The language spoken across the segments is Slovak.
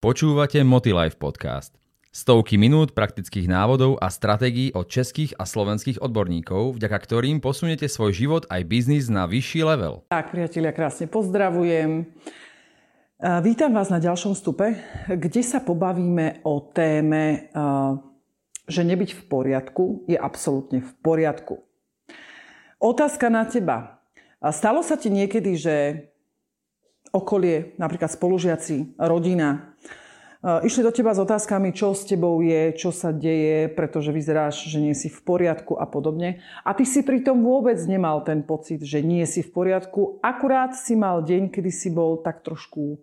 Počúvate Motilife podcast. Stovky minút praktických návodov a stratégií od českých a slovenských odborníkov, vďaka ktorým posunete svoj život aj biznis na vyšší level. Tak, priatelia, krásne pozdravujem. Vítam vás na ďalšom stupe, kde sa pobavíme o téme, že nebyť v poriadku je absolútne v poriadku. Otázka na teba. Stalo sa ti niekedy, že okolie, napríklad spolužiaci, rodina, e, išli do teba s otázkami, čo s tebou je, čo sa deje, pretože vyzeráš, že nie si v poriadku a podobne. A ty si pritom vôbec nemal ten pocit, že nie si v poriadku. Akurát si mal deň, kedy si bol tak trošku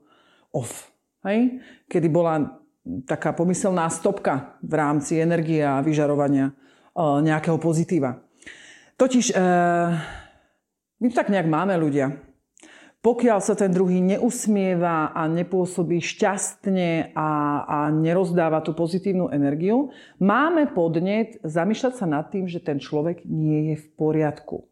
off. Hej? Kedy bola taká pomyselná stopka v rámci energie a vyžarovania e, nejakého pozitíva. Totiž, e, my tak nejak máme ľudia pokiaľ sa ten druhý neusmieva a nepôsobí šťastne a, a nerozdáva tú pozitívnu energiu, máme podnet zamýšľať sa nad tým, že ten človek nie je v poriadku.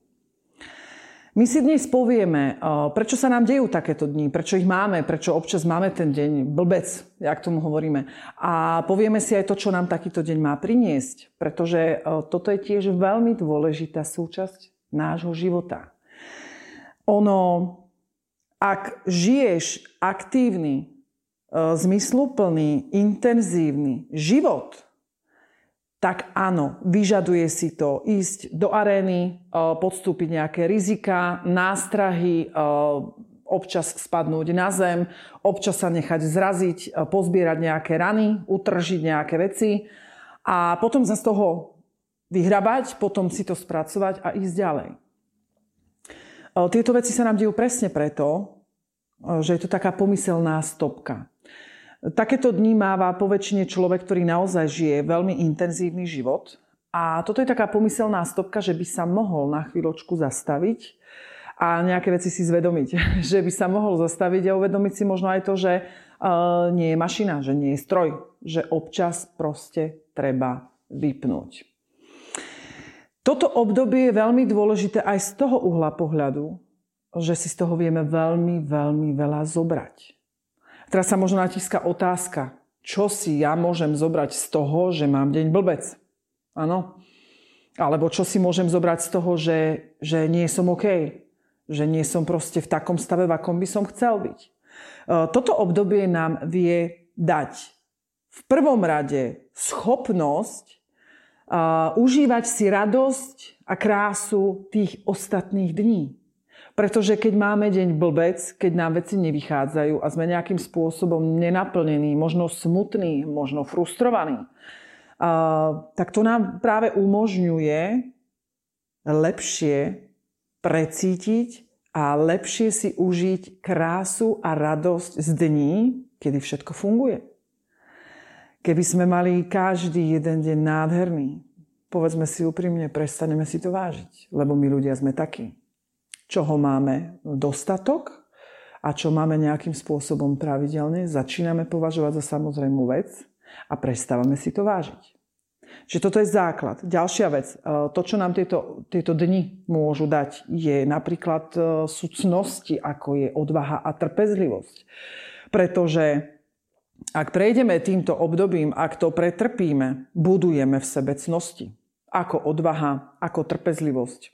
My si dnes povieme, prečo sa nám dejú takéto dni, prečo ich máme, prečo občas máme ten deň blbec, jak tomu hovoríme. A povieme si aj to, čo nám takýto deň má priniesť, pretože toto je tiež veľmi dôležitá súčasť nášho života. Ono ak žiješ aktívny, e, zmysluplný, intenzívny život, tak áno, vyžaduje si to ísť do arény, e, podstúpiť nejaké rizika, nástrahy, e, občas spadnúť na zem, občas sa nechať zraziť, pozbierať nejaké rany, utržiť nejaké veci a potom za z toho vyhrabať, potom si to spracovať a ísť ďalej. Tieto veci sa nám dejú presne preto, že je to taká pomyselná stopka. Takéto dní máva poväčšine človek, ktorý naozaj žije veľmi intenzívny život. A toto je taká pomyselná stopka, že by sa mohol na chvíľočku zastaviť a nejaké veci si zvedomiť. Že by sa mohol zastaviť a uvedomiť si možno aj to, že nie je mašina, že nie je stroj. Že občas proste treba vypnúť. Toto obdobie je veľmi dôležité aj z toho uhla pohľadu, že si z toho vieme veľmi, veľmi veľa zobrať. Teraz sa možno natíska otázka, čo si ja môžem zobrať z toho, že mám deň blbec. Áno? Alebo čo si môžem zobrať z toho, že, že nie som OK. Že nie som proste v takom stave, v akom by som chcel byť. E, toto obdobie nám vie dať v prvom rade schopnosť užívať si radosť a krásu tých ostatných dní. Pretože keď máme deň blbec, keď nám veci nevychádzajú a sme nejakým spôsobom nenaplnení, možno smutní, možno frustrovaní, tak to nám práve umožňuje lepšie precítiť a lepšie si užiť krásu a radosť z dní, kedy všetko funguje. Keby sme mali každý jeden deň nádherný, povedzme si úprimne, prestaneme si to vážiť, lebo my ľudia sme takí. Čoho máme dostatok a čo máme nejakým spôsobom pravidelne, začíname považovať za samozrejmú vec a prestávame si to vážiť. Čiže toto je základ. Ďalšia vec, e, to, čo nám tieto, tieto dni môžu dať, je napríklad e, sucnosti, ako je odvaha a trpezlivosť. Pretože ak prejdeme týmto obdobím, ak to pretrpíme, budujeme v sebe cnosti. Ako odvaha, ako trpezlivosť. E,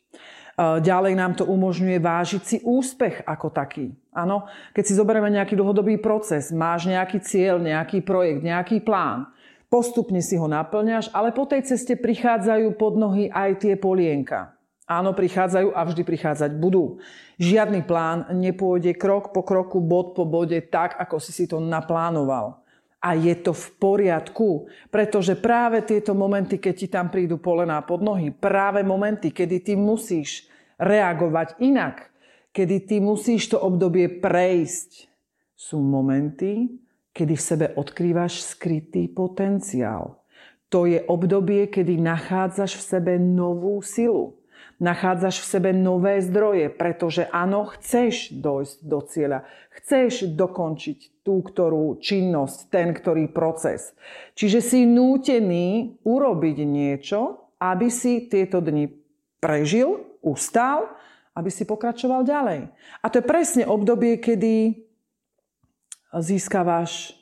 ďalej nám to umožňuje vážiť si úspech ako taký. Áno, keď si zoberieme nejaký dlhodobý proces, máš nejaký cieľ, nejaký projekt, nejaký plán, postupne si ho naplňaš, ale po tej ceste prichádzajú pod nohy aj tie polienka. Áno, prichádzajú a vždy prichádzať budú. Žiadny plán nepôjde krok po kroku, bod po bode tak, ako si si to naplánoval. A je to v poriadku, pretože práve tieto momenty, keď ti tam prídu polená pod nohy, práve momenty, kedy ty musíš reagovať inak, kedy ty musíš to obdobie prejsť, sú momenty, kedy v sebe odkrývaš skrytý potenciál. To je obdobie, kedy nachádzaš v sebe novú silu nachádzaš v sebe nové zdroje, pretože áno, chceš dojsť do cieľa, chceš dokončiť tú, ktorú činnosť, ten, ktorý proces. Čiže si nútený urobiť niečo, aby si tieto dni prežil, ustál, aby si pokračoval ďalej. A to je presne obdobie, kedy získavaš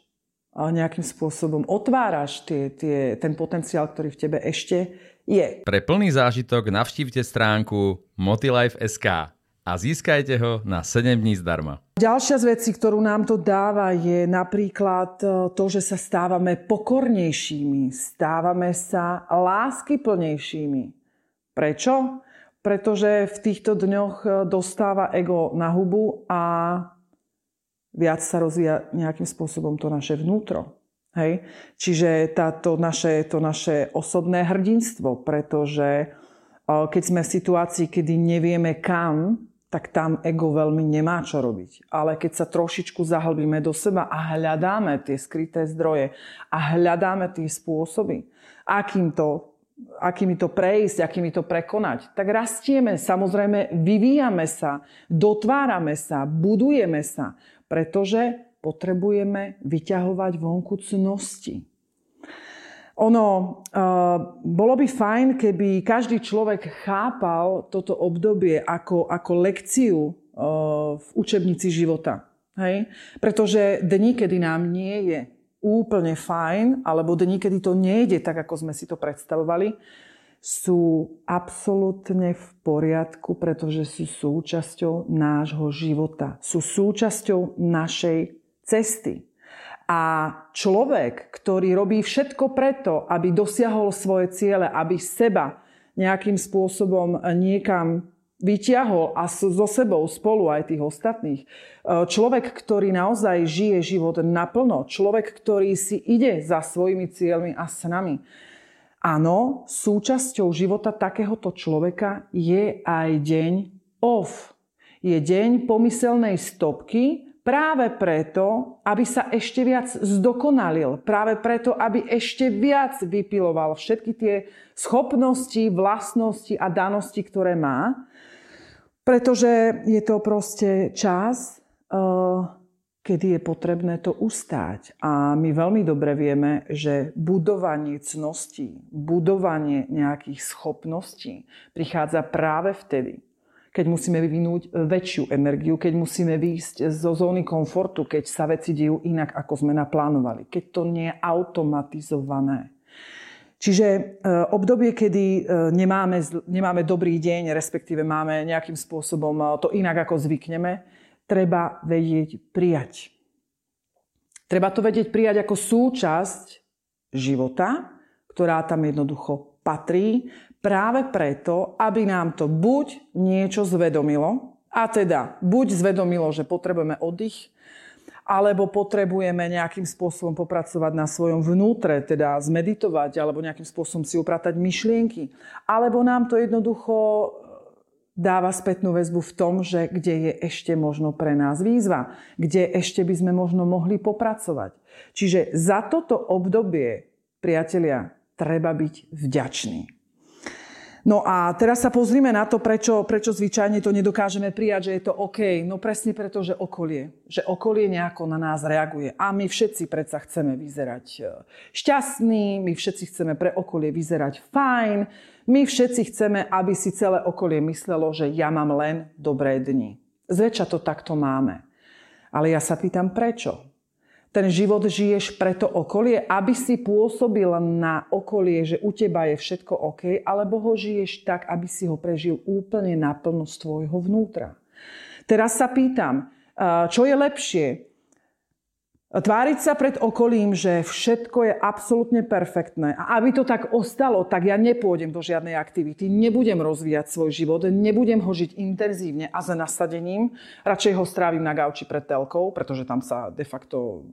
nejakým spôsobom otváraš tie, tie, ten potenciál, ktorý v tebe ešte je. Pre plný zážitok navštívte stránku motilife.sk a získajte ho na 7 dní zdarma. Ďalšia z vecí, ktorú nám to dáva, je napríklad e, to, že sa stávame pokornejšími, stávame sa láskyplnejšími. Prečo? Pretože v týchto dňoch e, dostáva ego na hubu a viac sa rozvíja nejakým spôsobom to naše vnútro. Hej? Čiže táto naše, to naše osobné hrdinstvo, pretože e, keď sme v situácii, kedy nevieme kam, tak tam ego veľmi nemá čo robiť. Ale keď sa trošičku zahlbíme do seba a hľadáme tie skryté zdroje a hľadáme tie spôsoby, akým to, akými to prejsť, akými to prekonať, tak rastieme, samozrejme vyvíjame sa, dotvárame sa, budujeme sa, pretože potrebujeme vyťahovať vonku cnosti. Ono, uh, bolo by fajn, keby každý človek chápal toto obdobie ako, ako lekciu uh, v učebnici života. Hej? Pretože dní, kedy nám nie je úplne fajn, alebo dní, kedy to nejde tak, ako sme si to predstavovali, sú absolútne v poriadku, pretože sú súčasťou nášho života. Sú súčasťou našej cesty. A človek, ktorý robí všetko preto, aby dosiahol svoje ciele, aby seba nejakým spôsobom niekam vyťahol a so sebou spolu aj tých ostatných. E, človek, ktorý naozaj žije život naplno. Človek, ktorý si ide za svojimi cieľmi a snami. Áno, súčasťou života takéhoto človeka je aj deň off. Je deň pomyselnej stopky, práve preto, aby sa ešte viac zdokonalil, práve preto, aby ešte viac vypiloval všetky tie schopnosti, vlastnosti a danosti, ktoré má, pretože je to proste čas, eh, kedy je potrebné to ustáť. A my veľmi dobre vieme, že budovanie cností, budovanie nejakých schopností prichádza práve vtedy, keď musíme vyvinúť väčšiu energiu, keď musíme výjsť zo zóny komfortu, keď sa veci dejú inak, ako sme naplánovali, keď to nie je automatizované. Čiže e, obdobie, kedy e, nemáme, nemáme dobrý deň, respektíve máme nejakým spôsobom e, to inak, ako zvykneme, treba vedieť prijať. Treba to vedieť prijať ako súčasť života, ktorá tam jednoducho patrí, práve preto, aby nám to buď niečo zvedomilo, a teda buď zvedomilo, že potrebujeme oddych, alebo potrebujeme nejakým spôsobom popracovať na svojom vnútre, teda zmeditovať, alebo nejakým spôsobom si upratať myšlienky. Alebo nám to jednoducho e, dáva spätnú väzbu v tom, že kde je ešte možno pre nás výzva, kde ešte by sme možno mohli popracovať. Čiže za toto obdobie, priatelia, treba byť vďačný. No a teraz sa pozrime na to, prečo, prečo zvyčajne to nedokážeme prijať, že je to OK. No presne preto, že okolie. Že okolie nejako na nás reaguje. A my všetci predsa chceme vyzerať e, šťastní, my všetci chceme pre okolie vyzerať fajn, my všetci chceme, aby si celé okolie myslelo, že ja mám len dobré dni. Zväčša to takto máme. Ale ja sa pýtam, prečo? Ten život žiješ preto okolie, aby si pôsobil na okolie, že u teba je všetko OK, alebo ho žiješ tak, aby si ho prežil úplne naplno z tvojho vnútra. Teraz sa pýtam, čo je lepšie? Tváriť sa pred okolím, že všetko je absolútne perfektné. A aby to tak ostalo, tak ja nepôjdem do žiadnej aktivity, nebudem rozvíjať svoj život, nebudem ho žiť intenzívne a za nasadením. Radšej ho strávim na gauči pred telkou, pretože tam sa de facto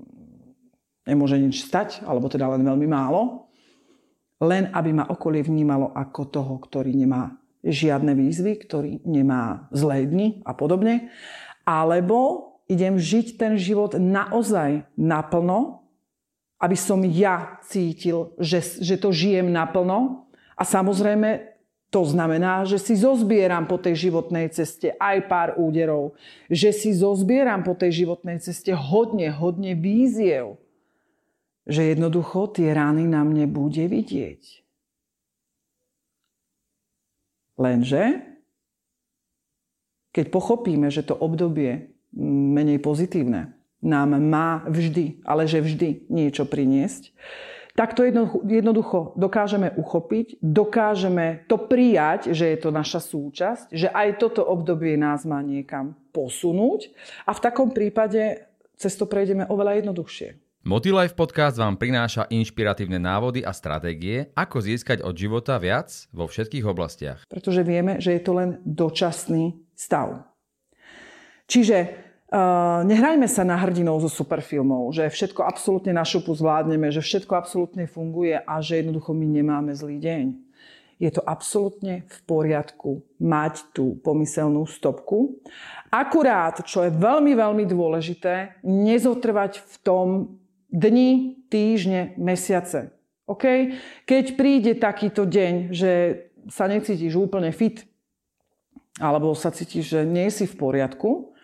nemôže nič stať, alebo teda len veľmi málo. Len aby ma okolie vnímalo ako toho, ktorý nemá žiadne výzvy, ktorý nemá zlé dni a podobne. Alebo idem žiť ten život naozaj naplno, aby som ja cítil, že, že to žijem naplno. A samozrejme, to znamená, že si zozbieram po tej životnej ceste aj pár úderov. Že si zozbieram po tej životnej ceste hodne, hodne víziev. Že jednoducho tie rány na mne bude vidieť. Lenže, keď pochopíme, že to obdobie menej pozitívne, nám má vždy, ale že vždy niečo priniesť, tak to jednoducho dokážeme uchopiť, dokážeme to prijať, že je to naša súčasť, že aj toto obdobie nás má niekam posunúť a v takom prípade cez to prejdeme oveľa jednoduchšie. Motilife podcast vám prináša inšpiratívne návody a stratégie, ako získať od života viac vo všetkých oblastiach. Pretože vieme, že je to len dočasný stav. Čiže Uh, nehrajme sa na hrdinov zo superfilmov, že všetko absolútne na šupu zvládneme, že všetko absolútne funguje a že jednoducho my nemáme zlý deň. Je to absolútne v poriadku mať tú pomyselnú stopku. Akurát, čo je veľmi, veľmi dôležité, nezotrvať v tom dni, týždne, mesiace. Okay? Keď príde takýto deň, že sa necítiš úplne fit, alebo sa cítiš, že nie si v poriadku,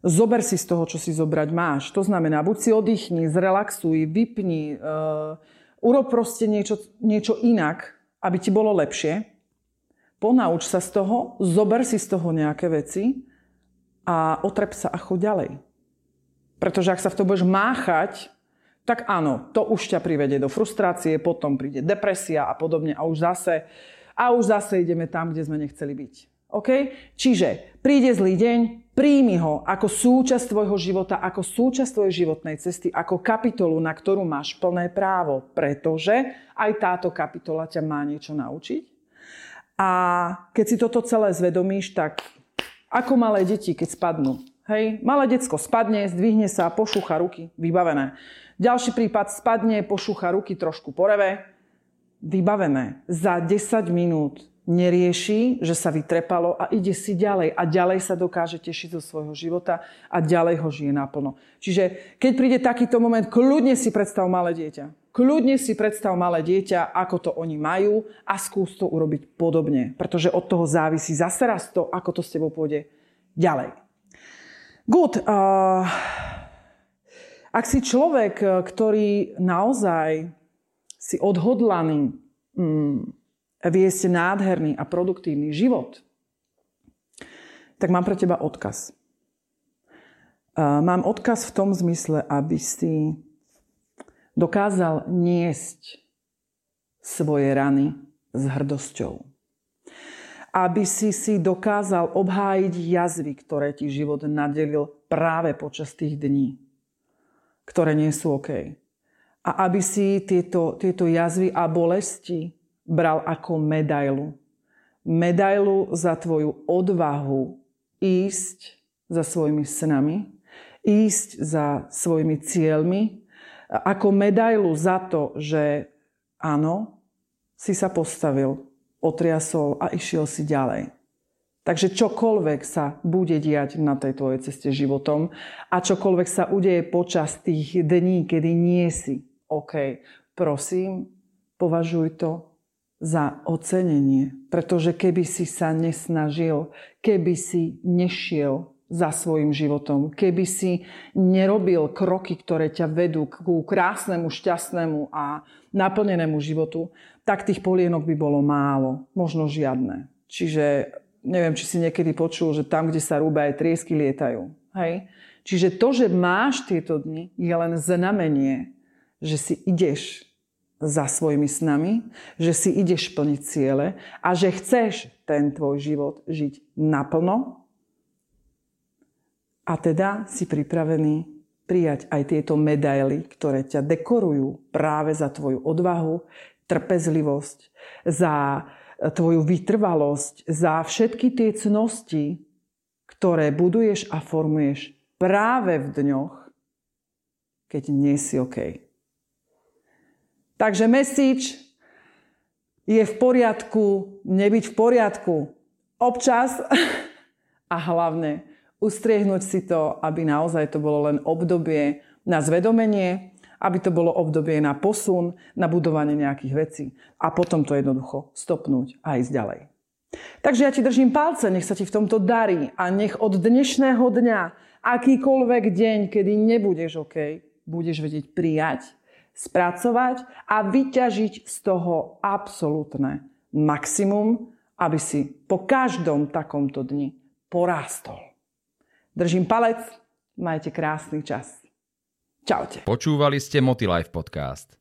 Zober si z toho, čo si zobrať máš. To znamená, buď si oddychni, zrelaxuj, vypni, uh, urob proste niečo, niečo inak, aby ti bolo lepšie. Ponauč sa z toho, zober si z toho nejaké veci a otrep sa a choď ďalej. Pretože ak sa v to budeš máchať, tak áno, to už ťa privedie do frustrácie, potom príde depresia a podobne a už zase, a už zase ideme tam, kde sme nechceli byť. OK? Čiže príde zlý deň, Príjmi ho ako súčasť tvojho života, ako súčasť tvojej životnej cesty, ako kapitolu, na ktorú máš plné právo, pretože aj táto kapitola ťa má niečo naučiť. A keď si toto celé zvedomíš, tak ako malé deti, keď spadnú. Hej, malé decko spadne, zdvihne sa, pošúcha ruky, vybavené. Ďalší prípad spadne, pošúcha ruky, trošku poreve, vybavené. Za 10 minút nerieši, že sa vytrepalo a ide si ďalej a ďalej sa dokáže tešiť zo svojho života a ďalej ho žije naplno. Čiže keď príde takýto moment, kľudne si predstav malé dieťa. Kľudne si predstav malé dieťa, ako to oni majú a skús to urobiť podobne, pretože od toho závisí zase raz to, ako to s tebou pôjde ďalej. Good. Uh, ak si človek, ktorý naozaj si odhodlaný um, viesť nádherný a produktívny život, tak mám pre teba odkaz. Mám odkaz v tom zmysle, aby si dokázal niesť svoje rany s hrdosťou. Aby si si dokázal obhájiť jazvy, ktoré ti život nadelil práve počas tých dní, ktoré nie sú OK. A aby si tieto, tieto jazvy a bolesti bral ako medailu. Medailu za tvoju odvahu ísť za svojimi snami, ísť za svojimi cieľmi, ako medailu za to, že áno, si sa postavil, otriasol a išiel si ďalej. Takže čokoľvek sa bude diať na tej tvojej ceste životom a čokoľvek sa udeje počas tých dní, kedy nie si OK, prosím, považuj to za ocenenie. Pretože keby si sa nesnažil, keby si nešiel za svojim životom, keby si nerobil kroky, ktoré ťa vedú k krásnemu, šťastnému a naplnenému životu, tak tých polienok by bolo málo, možno žiadne. Čiže neviem, či si niekedy počul, že tam, kde sa rúba, aj triesky lietajú. Hej? Čiže to, že máš tieto dni, je len znamenie, že si ideš za svojimi snami, že si ideš plniť ciele a že chceš ten tvoj život žiť naplno a teda si pripravený prijať aj tieto medaily, ktoré ťa dekorujú práve za tvoju odvahu, trpezlivosť, za tvoju vytrvalosť, za všetky tie cnosti, ktoré buduješ a formuješ práve v dňoch, keď nie si OK. Takže message je v poriadku nebyť v poriadku občas a hlavne ustriehnúť si to, aby naozaj to bolo len obdobie na zvedomenie, aby to bolo obdobie na posun, na budovanie nejakých vecí a potom to jednoducho stopnúť a ísť ďalej. Takže ja ti držím palce, nech sa ti v tomto darí a nech od dnešného dňa, akýkoľvek deň, kedy nebudeš OK, budeš vedieť prijať spracovať a vyťažiť z toho absolútne maximum, aby si po každom takomto dni porástol. Držím palec, majte krásny čas. Čaute. Počúvali ste Motilife podcast.